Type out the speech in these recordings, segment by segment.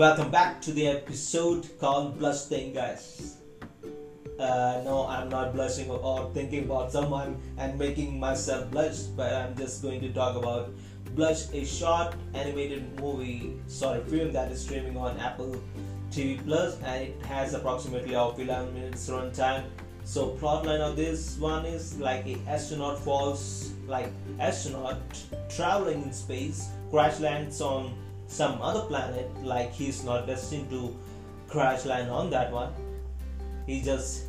Welcome back to the episode called Blush Thing, guys. Uh, no, I'm not blushing or thinking about someone and making myself blush, but I'm just going to talk about Blush, a short animated movie, sorry, film that is streaming on Apple TV Plus, and it has approximately of 11 minutes runtime. So, plotline of this one is like a astronaut falls, like astronaut traveling in space, crash lands on some other planet, like he's not destined to crash land on that one. He just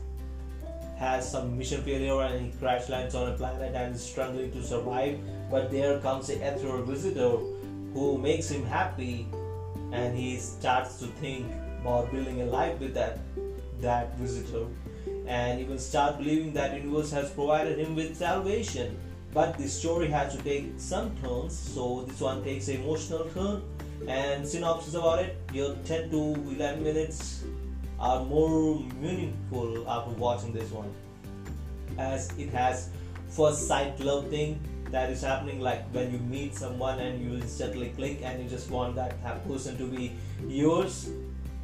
has some mission failure and he crash lands on a planet and is struggling to survive. But there comes a ethereal visitor who makes him happy and he starts to think about building a life with that that visitor and even start believing that universe has provided him with salvation but the story has to take some turns so this one takes an emotional turn and synopsis about it your 10 to 11 minutes are more meaningful after watching this one. As it has first sight love thing that is happening like when you meet someone and you instantly click and you just want that person to be yours.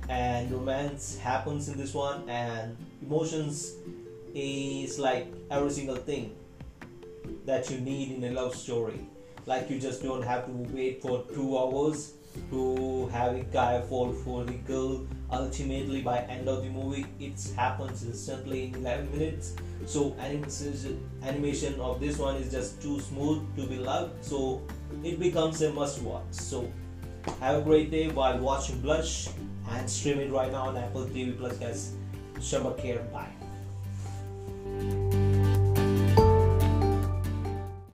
And romance happens in this one and emotions is like every single thing that you need in a love story. Like you just don't have to wait for two hours to have a guy fall for the girl ultimately by end of the movie. It happens instantly in 11 minutes. So animation of this one is just too smooth to be loved. So it becomes a must watch. So have a great day while watching blush and stream it right now on apple tv plus. Guys shabakir bye